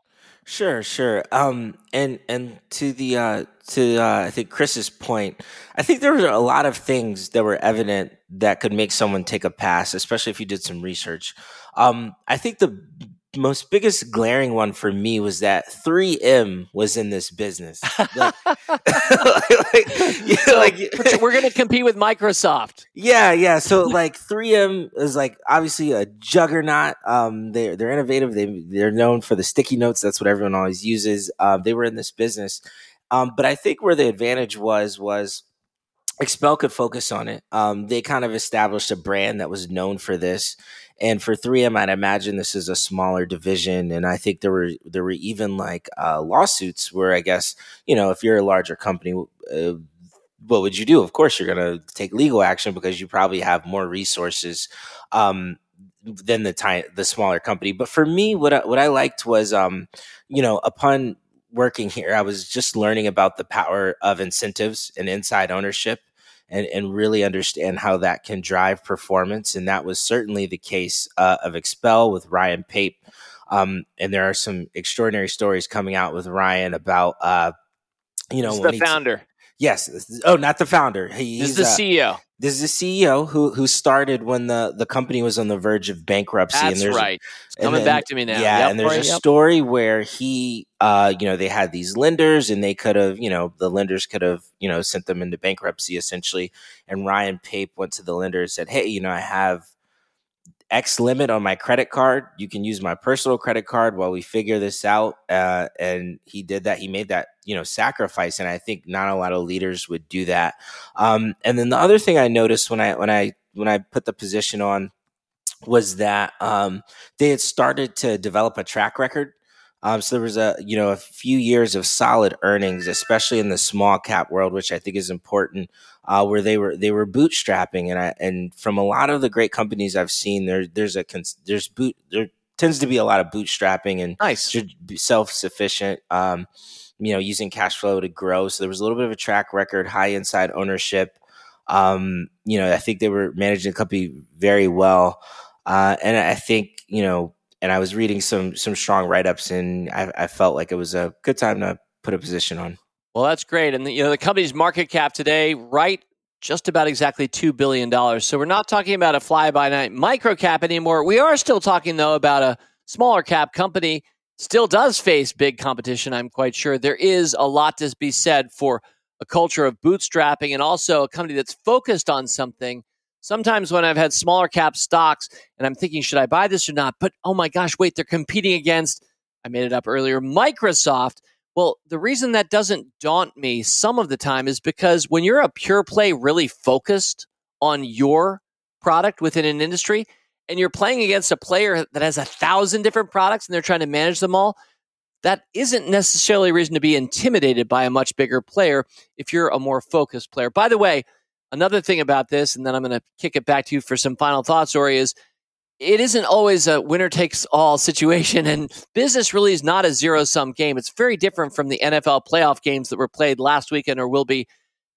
Sure, sure. Um, and and to the uh, to uh, I think Chris's point, I think there were a lot of things that were evident that could make someone take a pass, especially if you did some research. Um, I think the most biggest glaring one for me was that 3M was in this business. Like, like, like we're going to compete with Microsoft. Yeah, yeah. So like 3M is like obviously a juggernaut. Um, they they're innovative. They they're known for the sticky notes. That's what everyone always uses. Um, they were in this business. Um, but I think where the advantage was was Expel could focus on it. Um, they kind of established a brand that was known for this, and for 3M, I'd imagine this is a smaller division. And I think there were there were even like uh, lawsuits where I guess you know if you're a larger company, uh, what would you do? Of course, you're going to take legal action because you probably have more resources um, than the the smaller company. But for me, what I, what I liked was, um, you know, upon working here, I was just learning about the power of incentives and inside ownership and, and really understand how that can drive performance. And that was certainly the case uh, of XPEL with Ryan Pape. Um, and there are some extraordinary stories coming out with Ryan about, uh, you know, the founder. Yes. Oh, not the founder. He, he's the uh, CEO. This is the CEO who who started when the, the company was on the verge of bankruptcy. That's and right. It's coming then, back to me now. Yeah, yep, and there's a yep. story where he, uh, you know, they had these lenders, and they could have, you know, the lenders could have, you know, sent them into bankruptcy essentially. And Ryan Pape went to the lender and said, "Hey, you know, I have X limit on my credit card. You can use my personal credit card while we figure this out. Uh, and he did that. He made that, you know, sacrifice. And I think not a lot of leaders would do that. Um, and then the other thing I noticed when I, when I, when I put the position on was that um, they had started to develop a track record um, so there was a you know a few years of solid earnings, especially in the small cap world, which I think is important, uh, where they were they were bootstrapping, and I and from a lot of the great companies I've seen, there there's a there's boot there tends to be a lot of bootstrapping and nice self sufficient. Um, you know, using cash flow to grow. So there was a little bit of a track record, high inside ownership. Um, you know, I think they were managing the company very well, uh, and I think you know and I was reading some some strong write ups, and I, I, felt like it was a good time to put a position on. Well, that's great, and the, you know the company's market cap today, right, just about exactly two billion dollars. So we're not talking about a fly by night micro cap anymore. We are still talking though about a smaller cap company. Still does face big competition. I'm quite sure there is a lot to be said for a culture of bootstrapping and also a company that's focused on something Sometimes when I've had smaller cap stocks and I'm thinking, should I buy this or not? But oh my gosh, wait, they're competing against, I made it up earlier, Microsoft. Well, the reason that doesn't daunt me some of the time is because when you're a pure play really focused on your product within an industry and you're playing against a player that has a thousand different products and they're trying to manage them all, that isn't necessarily a reason to be intimidated by a much bigger player if you're a more focused player. By the way, Another thing about this, and then I'm going to kick it back to you for some final thoughts, Auri, is it isn't always a winner takes all situation, and business really is not a zero sum game. It's very different from the NFL playoff games that were played last weekend or will be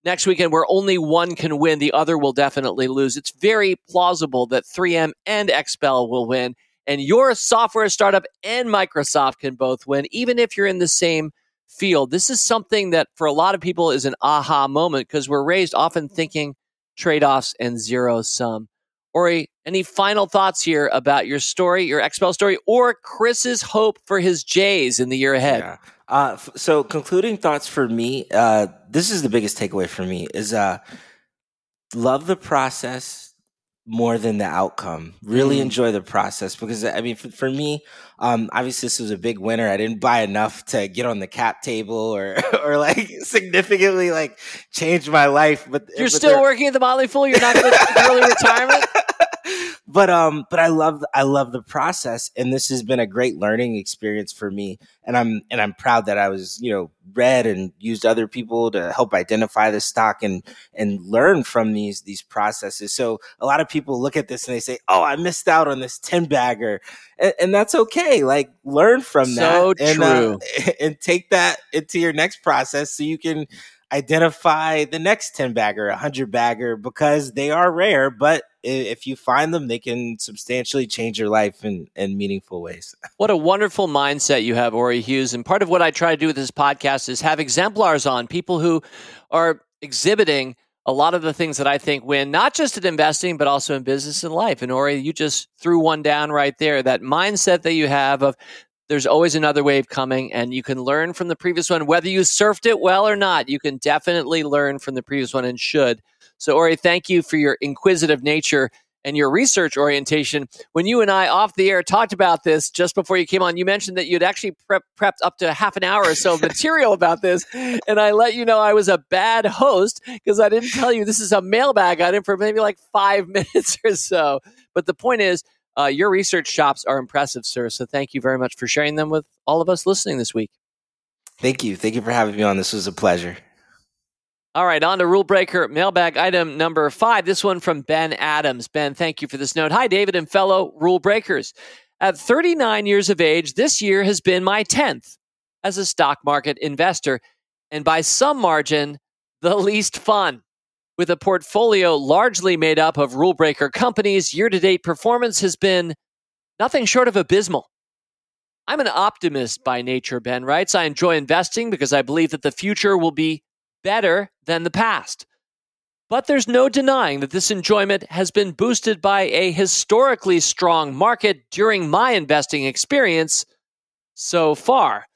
next weekend, where only one can win, the other will definitely lose. It's very plausible that 3M and XPEL will win, and your software startup and Microsoft can both win, even if you're in the same field. This is something that for a lot of people is an aha moment because we're raised often thinking trade offs and zero sum. Auri, any final thoughts here about your story, your XPEL story, or Chris's hope for his Jays in the year ahead? Yeah. Uh, so, concluding thoughts for me, uh, this is the biggest takeaway for me is uh, love the process, more than the outcome. Really mm. enjoy the process because I mean, for, for me, um, obviously this was a big winner. I didn't buy enough to get on the cap table or or like significantly like change my life. But you're but still working at the Motley Fool. You're not going to early retirement. But um but i love i love the process and this has been a great learning experience for me and i'm and i'm proud that i was you know read and used other people to help identify the stock and and learn from these these processes. So a lot of people look at this and they say oh i missed out on this 10 bagger. And, and that's okay like learn from so that and, uh, and take that into your next process so you can identify the next 10 bagger, 100 bagger, because they are rare, but if you find them, they can substantially change your life in, in meaningful ways. What a wonderful mindset you have, Auri Hughes. And part of what I try to do with this podcast is have exemplars on people who are exhibiting a lot of the things that I think win, not just in investing, but also in business and life. And Auri, you just threw one down right there. That mindset that you have of there's always another wave coming and you can learn from the previous one. Whether you surfed it well or not you can definitely learn from the previous one and should. So Auri thank you for your inquisitive nature and your research orientation. When you and i off the air talked about this just before you came on you mentioned that you'd actually prep, prepped up to half an hour or so of material about this and i let you know i was a bad host because i didn't tell you this is a mailbag item for maybe like five minutes or so. But the point is uh, your research shops are impressive, sir. So thank you very much for sharing them with all of us listening this week. Thank you. Thank you for having me on. This was a pleasure. All right, on to rule breaker mailbag item number five. This one from Ben Adams. Ben, thank you for this note. Hi, David and fellow rule breakers. At 39 years of age, this year has been my 10th as a stock market investor, and by some margin, the least fun. With a portfolio largely made up of rule breaker companies, year to date performance has been nothing short of abysmal. I'm an optimist by nature, Ben writes. I enjoy investing because I believe that the future will be better than the past. But there's no denying that this enjoyment has been boosted by a historically strong market during my investing experience so far.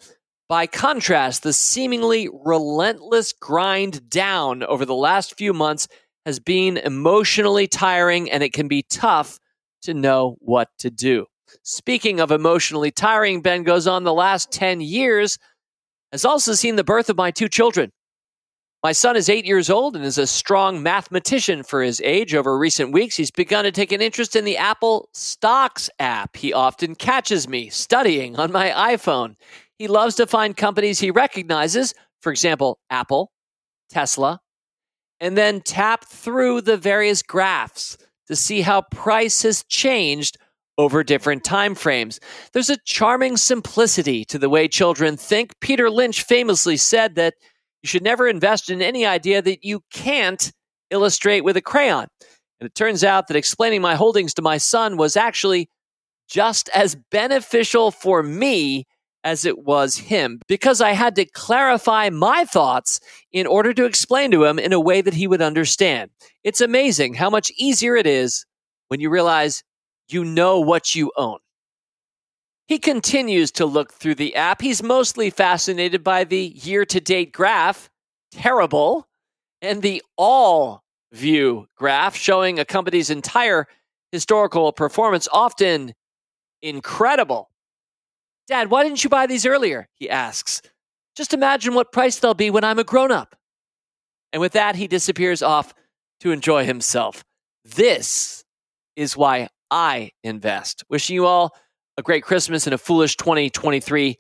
By contrast, the seemingly relentless grind down over the last few months has been emotionally tiring and it can be tough to know what to do. Speaking of emotionally tiring, Ben goes on, the last 10 years has also seen the birth of my two children. My son is eight years old and is a strong mathematician for his age. Over recent weeks, he's begun to take an interest in the Apple Stocks app. He often catches me studying on my iPhone. He loves to find companies he recognizes, for example, Apple, Tesla, and then tap through the various graphs to see how price has changed over different time frames. There's a charming simplicity to the way children think. Peter Lynch famously said that you should never invest in any idea that you can't illustrate with a crayon. And it turns out that explaining my holdings to my son was actually just as beneficial for me as it was him because I had to clarify my thoughts in order to explain to him in a way that he would understand. It's amazing how much easier it is when you realize you know what you own. He continues to look through the app. He's mostly fascinated by the year to date graph, terrible, and the all view graph showing a company's entire historical performance, often incredible. Dad, why didn't you buy these earlier? He asks. Just imagine what price they'll be when I'm a grown up. And with that, he disappears off to enjoy himself. This is why I invest. Wishing you all a great Christmas and a foolish 2023,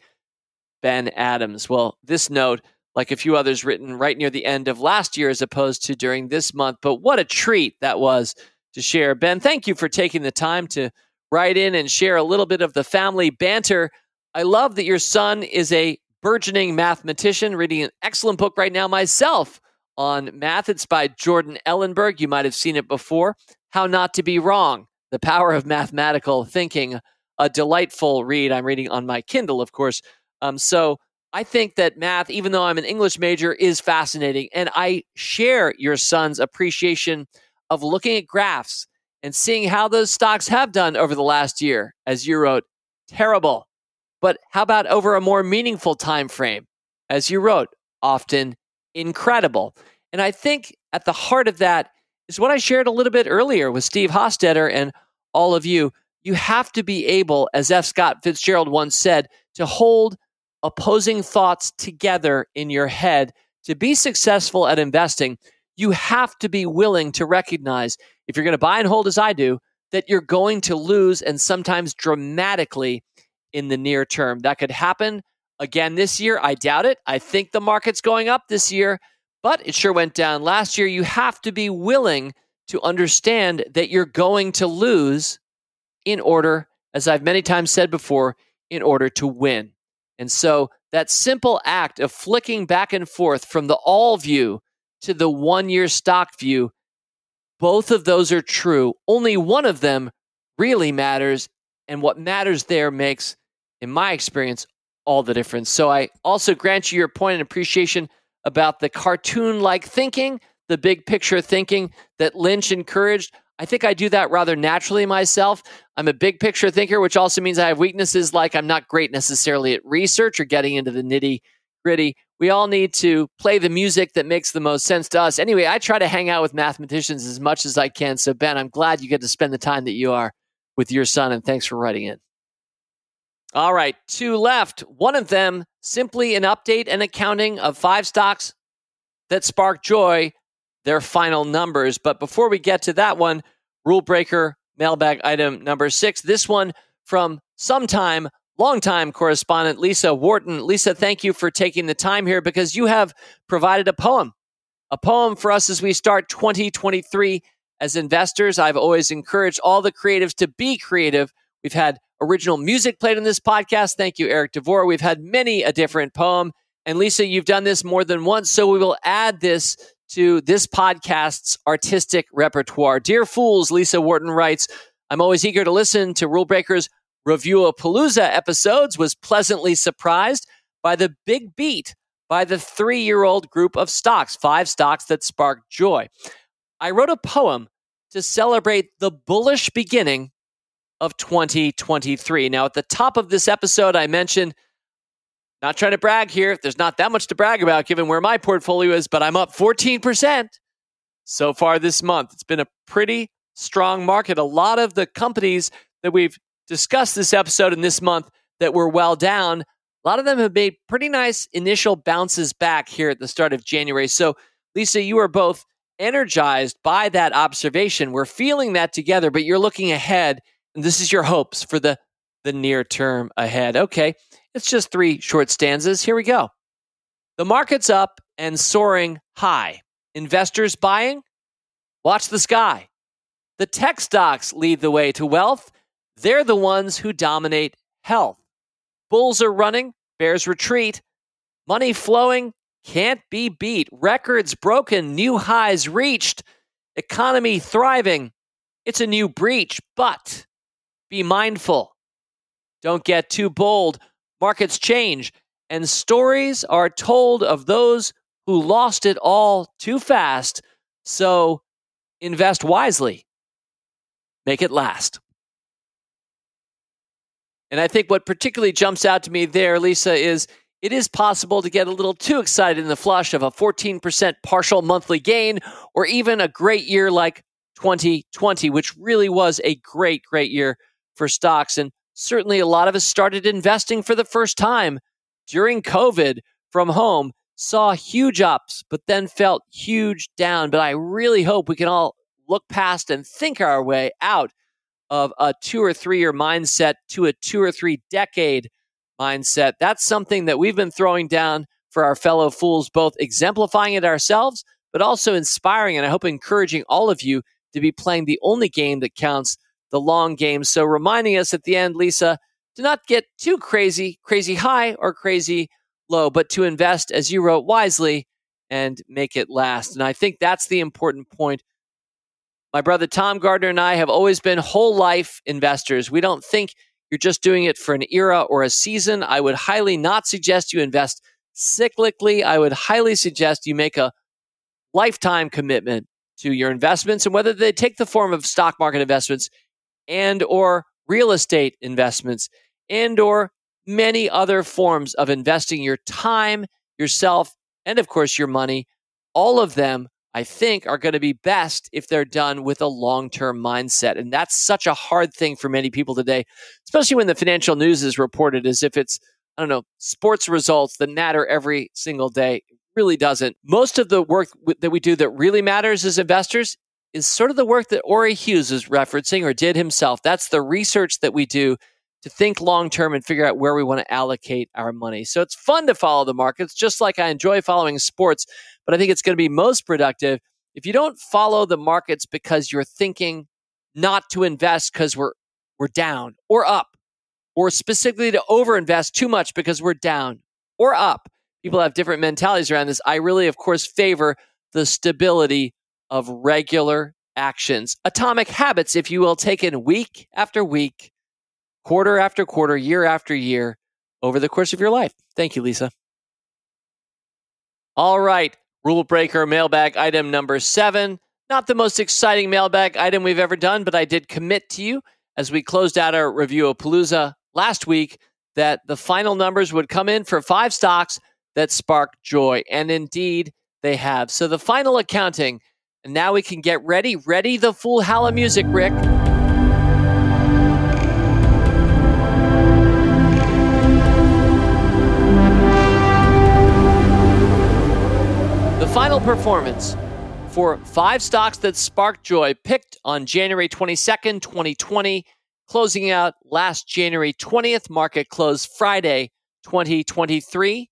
Ben Adams. Well, this note, like a few others written right near the end of last year as opposed to during this month, but what a treat that was to share. Ben, thank you for taking the time to write in and share a little bit of the family banter I love that your son is a burgeoning mathematician, reading an excellent book right now myself on math. It's by Jordan Ellenberg. You might have seen it before. How Not to Be Wrong The Power of Mathematical Thinking. A delightful read. I'm reading on my Kindle, of course. Um, so I think that math, even though I'm an English major, is fascinating. And I share your son's appreciation of looking at graphs and seeing how those stocks have done over the last year. As you wrote, terrible but how about over a more meaningful time frame? As you wrote, often incredible. And I think at the heart of that is what I shared a little bit earlier with Steve Hostetter and all of you. You have to be able, as F. Scott Fitzgerald once said, to hold opposing thoughts together in your head. To be successful at investing, you have to be willing to recognize if you're going to buy and hold as I do, that you're going to lose and sometimes dramatically in the near term. That could happen again this year. I doubt it. I think the market's going up this year, but it sure went down last year. You have to be willing to understand that you're going to lose in order, as I've many times said before, in order to win. And so that simple act of flicking back and forth from the all view to the one year stock view, both of those are true. Only one of them really matters. And what matters there makes, in my experience, all the difference. So I also grant you your point and appreciation about the cartoon like thinking, the big picture thinking that Lynch encouraged. I think I do that rather naturally myself. I'm a big picture thinker, which also means I have weaknesses like I'm not great necessarily at research or getting into the nitty gritty. We all need to play the music that makes the most sense to us. Anyway, I try to hang out with mathematicians as much as I can. So, Ben, I'm glad you get to spend the time that you are with your son, and thanks for writing in. All right, two left. One of them simply an update and accounting of five stocks that spark joy, their final numbers. But before we get to that one, rule breaker mailbag item number six. This one from sometime longtime correspondent Lisa Wharton. Lisa, thank you for taking the time here because you have provided a poem, a poem for us as we start 2023 as investors. I've always encouraged all the creatives to be creative. We've had original music played on this podcast. Thank you, Eric DeVore. We've had many a different poem. And Lisa, you've done this more than once, so we will add this to this podcast's artistic repertoire. Dear Fools, Lisa Wharton writes, I'm always eager to listen to Rule Breakers Review a Palooza episodes, was pleasantly surprised by the big beat by the three year old group of stocks, five stocks that sparked joy. I wrote a poem to celebrate the bullish beginning of 2023. Now, at the top of this episode, I mentioned, not trying to brag here, there's not that much to brag about given where my portfolio is, but I'm up 14% so far this month. It's been a pretty strong market. A lot of the companies that we've discussed this episode in this month that were well down, a lot of them have made pretty nice initial bounces back here at the start of January. So, Lisa, you are both energized by that observation. We're feeling that together, but you're looking ahead, and this is your hopes for the, the near term ahead. Okay, it's just three short stanzas. Here we go. The market's up and soaring high. Investors buying? Watch the sky. The tech stocks lead the way to wealth they're the ones who dominate health. Bulls are running, bears retreat. Money flowing can't be beat. Records broken, new highs reached. Economy thriving. It's a new breach, but be mindful. Don't get too bold. Markets change, and stories are told of those who lost it all too fast. So invest wisely. Make it last. And I think what particularly jumps out to me there, Lisa, is it is possible to get a little too excited in the flush of a 14% partial monthly gain or even a great year like 2020, which really was a great, great year for stocks. And certainly a lot of us started investing for the first time during COVID from home, saw huge ups, but then felt huge down. But I really hope we can all look past and think our way out of a two or three year mindset to a two or three decade mindset. That's something that we've been throwing down for our fellow fools, both exemplifying it ourselves, but also inspiring and I hope encouraging all of you to be playing the only game that counts, the long game. So reminding us at the end, Lisa, to not get too crazy, crazy high or crazy low, but to invest, as you wrote, wisely and make it last. And I think that's the important point my brother Tom Gardner and I have always been whole life investors. We don't think you're just doing it for an era or a season. I would highly not suggest you invest cyclically. I would highly suggest you make a lifetime commitment to your investments and whether they take the form of stock market investments and or real estate investments and or many other forms of investing your time, yourself, and of course your money. All of them I think, are going to be best if they're done with a long term mindset. And that's such a hard thing for many people today, especially when the financial news is reported as if it's, I don't know, sports results that matter every single day. Really doesn't. Most of the work that we do that really matters as investors is sort of the work that Auri Hughes is referencing or did himself. That's the research that we do to think long term and figure out where we want to allocate our money. So it's fun to follow the markets, just like I enjoy following sports, but I think it's going to be most productive if you don't follow the markets because you're thinking not to invest because we're we're down or up, or specifically to overinvest too much because we're down or up. People have different mentalities around this. I really, of course, favor the stability of regular actions, atomic habits, if you will, taken week after week quarter after quarter, year after year over the course of your life. Thank you, Lisa. All right, rule breaker mailbag item number seven. Not the most exciting mailbag item we've ever done, but I did commit to you as we closed out our review of Palooza last week that the final numbers would come in for five stocks that spark joy. And indeed, they have. So the final accounting, and now we can get ready. Ready the Foolhalla music, Rick. The final performance for five stocks that sparked joy, picked on January 22nd, 2020, closing out last January 20th, market close Friday, 2023.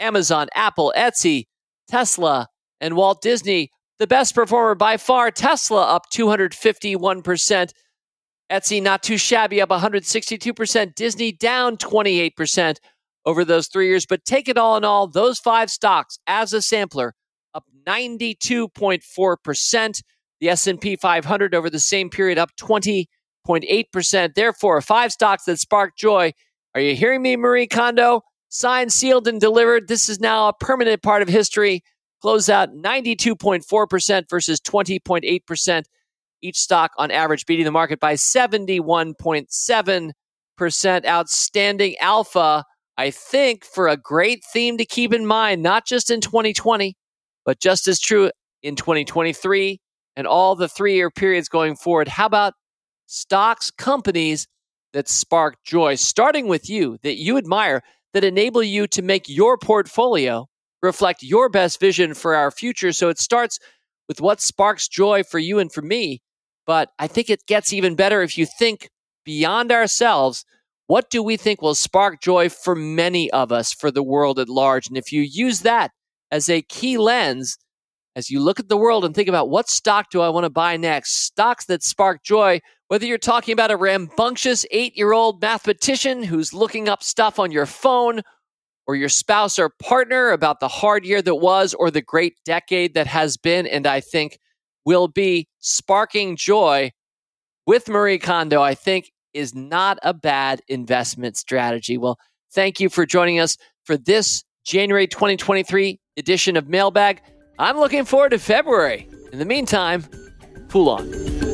Amazon, Apple, Etsy, Tesla, and Walt Disney, the best performer by far. Tesla up 251%. Etsy not too shabby, up 162%. Disney down 28% over those three years. But take it all in all, those five stocks as a sampler up 92.4%. The S&P 500 over the same period up 20.8%. Therefore, five stocks that spark joy. Are you hearing me, Marie Kondo? Signed, sealed, and delivered. This is now a permanent part of history. Close out 92.4% versus 20.8%. Each stock on average beating the market by 71.7%. Outstanding alpha, I think, for a great theme to keep in mind, not just in 2020, but just as true in 2023 and all the three year periods going forward. How about stocks, companies that spark joy, starting with you, that you admire, that enable you to make your portfolio reflect your best vision for our future? So it starts with what sparks joy for you and for me. But I think it gets even better if you think beyond ourselves. What do we think will spark joy for many of us, for the world at large? And if you use that as a key lens as you look at the world and think about what stock do I want to buy next? Stocks that spark joy, whether you're talking about a rambunctious eight year old mathematician who's looking up stuff on your phone, or your spouse or partner about the hard year that was, or the great decade that has been, and I think will be sparking joy with Marie Kondo, I think is not a bad investment strategy. Well, thank you for joining us for this January 2023 edition of Mailbag. I'm looking forward to February. In the meantime, Fool on.